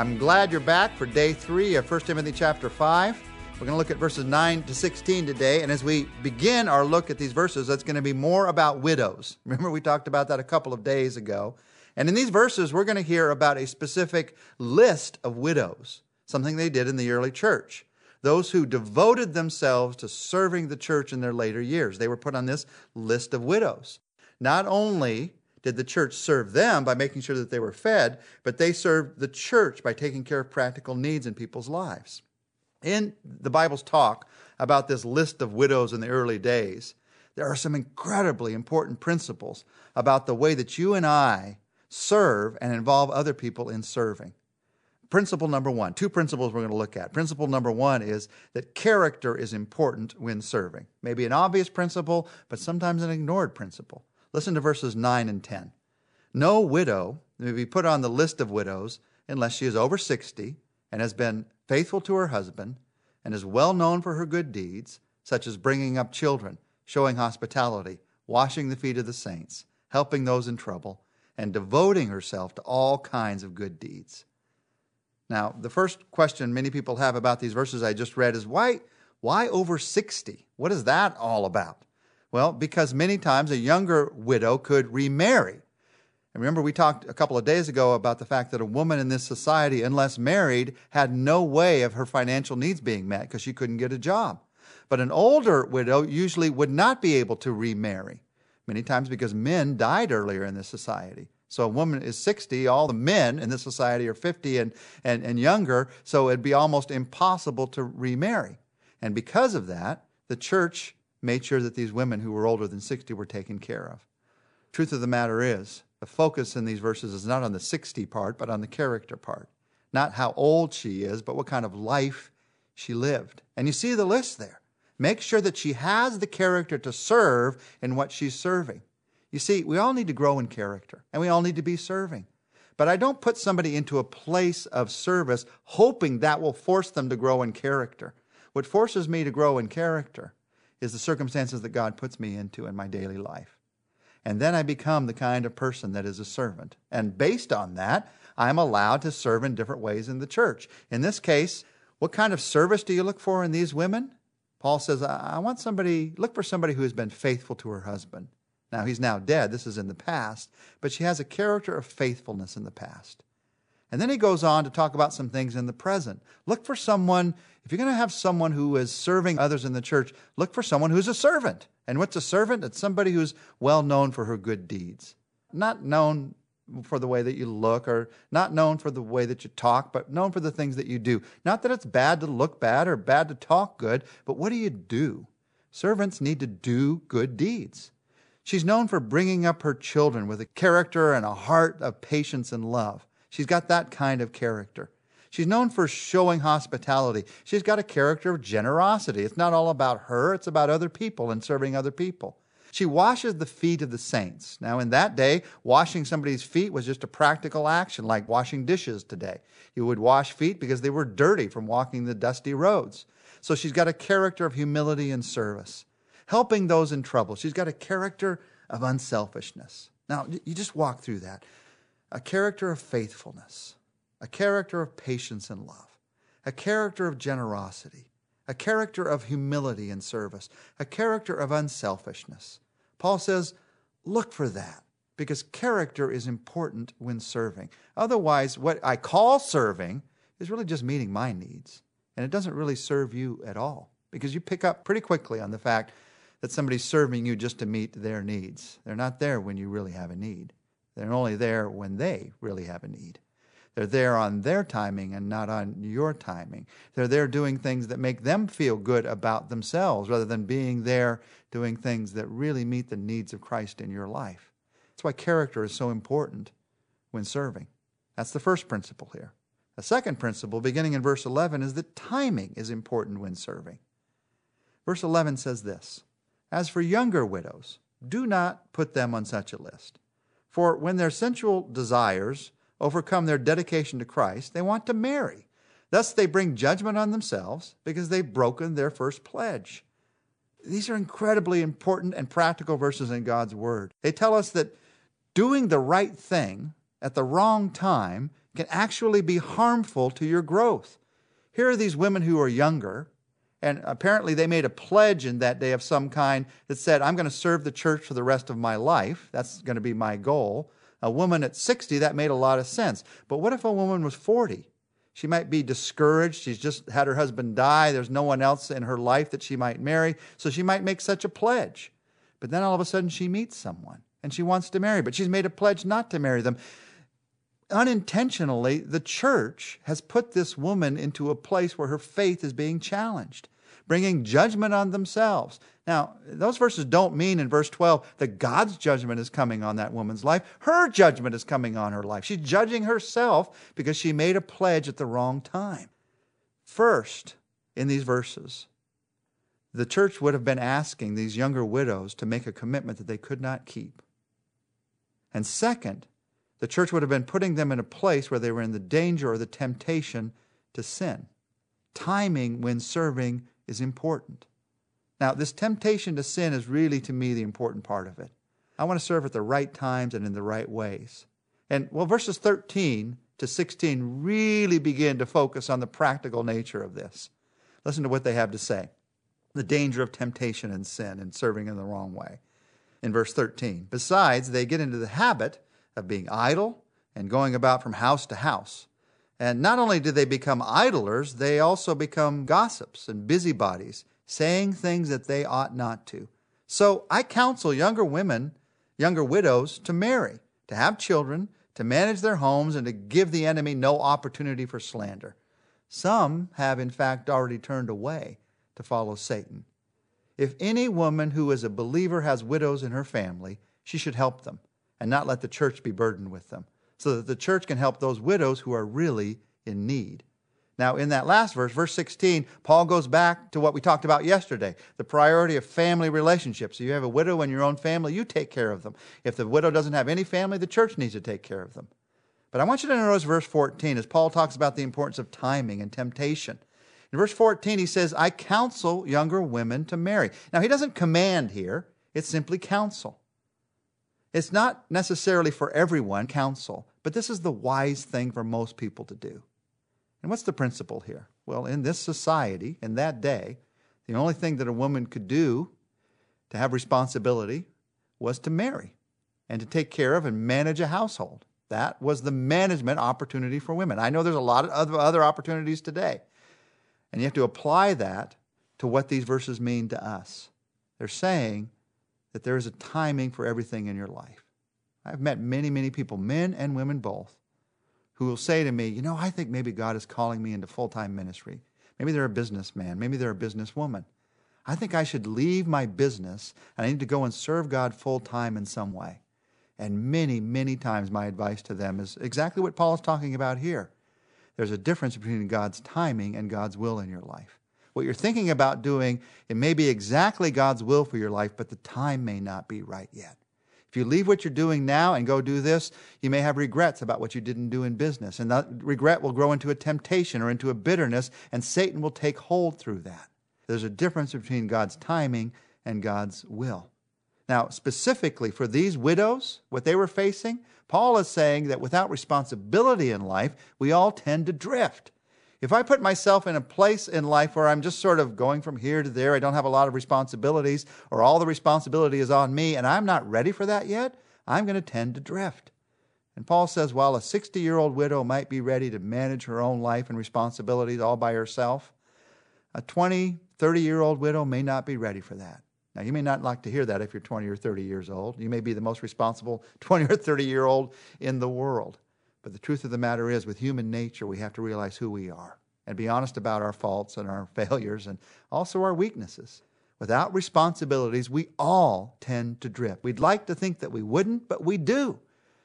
I'm glad you're back for day three of 1 Timothy chapter 5. We're going to look at verses 9 to 16 today. And as we begin our look at these verses, that's going to be more about widows. Remember, we talked about that a couple of days ago. And in these verses, we're going to hear about a specific list of widows, something they did in the early church. Those who devoted themselves to serving the church in their later years. They were put on this list of widows. Not only did the church serve them by making sure that they were fed, but they served the church by taking care of practical needs in people's lives. In the Bible's talk about this list of widows in the early days, there are some incredibly important principles about the way that you and I serve and involve other people in serving. Principle number one, two principles we're going to look at. Principle number one is that character is important when serving. Maybe an obvious principle, but sometimes an ignored principle. Listen to verses 9 and 10. No widow may be put on the list of widows unless she is over 60 and has been faithful to her husband and is well known for her good deeds, such as bringing up children, showing hospitality, washing the feet of the saints, helping those in trouble, and devoting herself to all kinds of good deeds. Now, the first question many people have about these verses I just read is why, why over 60? What is that all about? Well, because many times a younger widow could remarry. And remember, we talked a couple of days ago about the fact that a woman in this society, unless married, had no way of her financial needs being met because she couldn't get a job. But an older widow usually would not be able to remarry, many times because men died earlier in this society. So a woman is 60, all the men in this society are 50 and, and, and younger, so it'd be almost impossible to remarry. And because of that, the church made sure that these women who were older than 60 were taken care of. Truth of the matter is, the focus in these verses is not on the 60 part, but on the character part. Not how old she is, but what kind of life she lived. And you see the list there. Make sure that she has the character to serve in what she's serving. You see, we all need to grow in character, and we all need to be serving. But I don't put somebody into a place of service hoping that will force them to grow in character. What forces me to grow in character is the circumstances that God puts me into in my daily life. And then I become the kind of person that is a servant. And based on that, I'm allowed to serve in different ways in the church. In this case, what kind of service do you look for in these women? Paul says, I want somebody, look for somebody who has been faithful to her husband. Now, he's now dead. This is in the past, but she has a character of faithfulness in the past. And then he goes on to talk about some things in the present. Look for someone, if you're going to have someone who is serving others in the church, look for someone who's a servant. And what's a servant? It's somebody who's well known for her good deeds. Not known for the way that you look or not known for the way that you talk, but known for the things that you do. Not that it's bad to look bad or bad to talk good, but what do you do? Servants need to do good deeds. She's known for bringing up her children with a character and a heart of patience and love. She's got that kind of character. She's known for showing hospitality. She's got a character of generosity. It's not all about her, it's about other people and serving other people. She washes the feet of the saints. Now, in that day, washing somebody's feet was just a practical action, like washing dishes today. You would wash feet because they were dirty from walking the dusty roads. So she's got a character of humility and service, helping those in trouble. She's got a character of unselfishness. Now, you just walk through that a character of faithfulness, a character of patience and love, a character of generosity, a character of humility and service, a character of unselfishness. Paul says, look for that because character is important when serving. Otherwise, what I call serving is really just meeting my needs, and it doesn't really serve you at all because you pick up pretty quickly on the fact that somebody's serving you just to meet their needs. They're not there when you really have a need. They're only there when they really have a need. They're there on their timing and not on your timing. They're there doing things that make them feel good about themselves rather than being there doing things that really meet the needs of Christ in your life. That's why character is so important when serving. That's the first principle here. A second principle, beginning in verse 11, is that timing is important when serving. Verse 11 says this As for younger widows, do not put them on such a list for when their sensual desires overcome their dedication to Christ, they want to marry. Thus, they bring judgment on themselves because they've broken their first pledge. These are incredibly important and practical verses in God's Word. They tell us that doing the right thing at the wrong time can actually be harmful to your growth. Here are these women who are younger, and apparently they made a pledge in that day of some kind that said, I'm going to serve the church for the rest of my life. That's going to be my goal. A woman at 60, that made a lot of sense. But what if a woman was 40? She might be discouraged. She's just had her husband die. There's no one else in her life that she might marry. So she might make such a pledge. But then all of a sudden she meets someone and she wants to marry, but she's made a pledge not to marry them. Unintentionally, the church has put this woman into a place where her faith is being challenged, bringing judgment on themselves. Now, those verses don't mean in verse 12 that God's judgment is coming on that woman's life. Her judgment is coming on her life. She's judging herself because she made a pledge at the wrong time. First, in these verses, the church would have been asking these younger widows to make a commitment that they could not keep. And second, the church would have been putting them in a place where they were in the danger or the temptation to sin. Timing when serving is important. Now, this temptation to sin is really, to me, the important part of it. I want to serve at the right times and in the right ways. And, well, verses 13 to 16 really begin to focus on the practical nature of this. Listen to what they have to say the danger of temptation and sin and serving in the wrong way. In verse 13, besides, they get into the habit of being idle and going about from house to house. And not only do they become idlers, they also become gossips and busybodies, saying things that they ought not to. So I counsel younger women, younger widows, to marry, to have children, to manage their homes, and to give the enemy no opportunity for slander. Some have, in fact, already turned away to follow Satan. If any woman who is a believer has widows in her family, she should help them and not let the church be burdened with them, so that the church can help those widows who are really in need. Now, in that last verse, verse 16, Paul goes back to what we talked about yesterday the priority of family relationships. So you have a widow in your own family, you take care of them. If the widow doesn't have any family, the church needs to take care of them. But I want you to notice verse 14 as Paul talks about the importance of timing and temptation. In verse 14, he says, I counsel younger women to marry. Now, he doesn't command here, it's simply counsel. It's not necessarily for everyone, counsel, but this is the wise thing for most people to do. And what's the principle here? Well, in this society, in that day, the only thing that a woman could do to have responsibility was to marry and to take care of and manage a household. That was the management opportunity for women. I know there's a lot of other opportunities today. And you have to apply that to what these verses mean to us. They're saying that there is a timing for everything in your life. I've met many, many people, men and women both, who will say to me, You know, I think maybe God is calling me into full time ministry. Maybe they're a businessman. Maybe they're a businesswoman. I think I should leave my business and I need to go and serve God full time in some way. And many, many times my advice to them is exactly what Paul is talking about here. There's a difference between God's timing and God's will in your life. What you're thinking about doing, it may be exactly God's will for your life, but the time may not be right yet. If you leave what you're doing now and go do this, you may have regrets about what you didn't do in business. And that regret will grow into a temptation or into a bitterness, and Satan will take hold through that. There's a difference between God's timing and God's will. Now, specifically for these widows, what they were facing, Paul is saying that without responsibility in life, we all tend to drift. If I put myself in a place in life where I'm just sort of going from here to there, I don't have a lot of responsibilities, or all the responsibility is on me, and I'm not ready for that yet, I'm going to tend to drift. And Paul says while a 60 year old widow might be ready to manage her own life and responsibilities all by herself, a 20, 30 year old widow may not be ready for that. Now, you may not like to hear that if you're 20 or 30 years old. You may be the most responsible 20 or 30 year old in the world. But the truth of the matter is, with human nature, we have to realize who we are and be honest about our faults and our failures and also our weaknesses. Without responsibilities, we all tend to drift. We'd like to think that we wouldn't, but we do.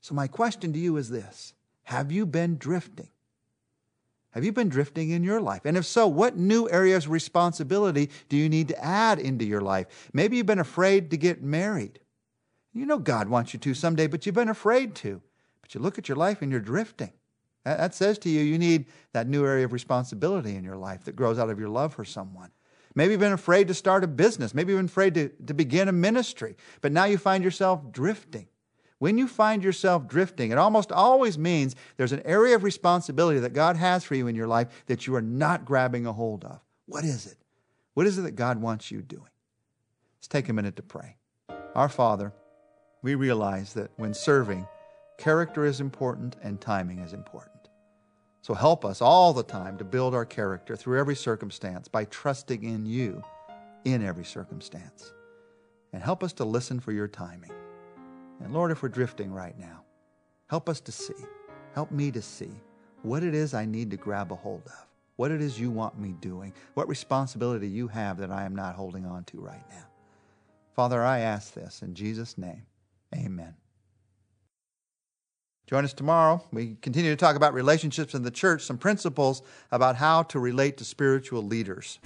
So, my question to you is this Have you been drifting? Have you been drifting in your life? And if so, what new areas of responsibility do you need to add into your life? Maybe you've been afraid to get married. You know God wants you to someday, but you've been afraid to. But you look at your life and you're drifting. That says to you, you need that new area of responsibility in your life that grows out of your love for someone. Maybe you've been afraid to start a business. Maybe you've been afraid to, to begin a ministry, but now you find yourself drifting. When you find yourself drifting, it almost always means there's an area of responsibility that God has for you in your life that you are not grabbing a hold of. What is it? What is it that God wants you doing? Let's take a minute to pray. Our Father, we realize that when serving, character is important and timing is important. So help us all the time to build our character through every circumstance by trusting in you in every circumstance. And help us to listen for your timing. And Lord, if we're drifting right now, help us to see, help me to see what it is I need to grab a hold of, what it is you want me doing, what responsibility you have that I am not holding on to right now. Father, I ask this in Jesus' name. Amen. Join us tomorrow. We continue to talk about relationships in the church, some principles about how to relate to spiritual leaders.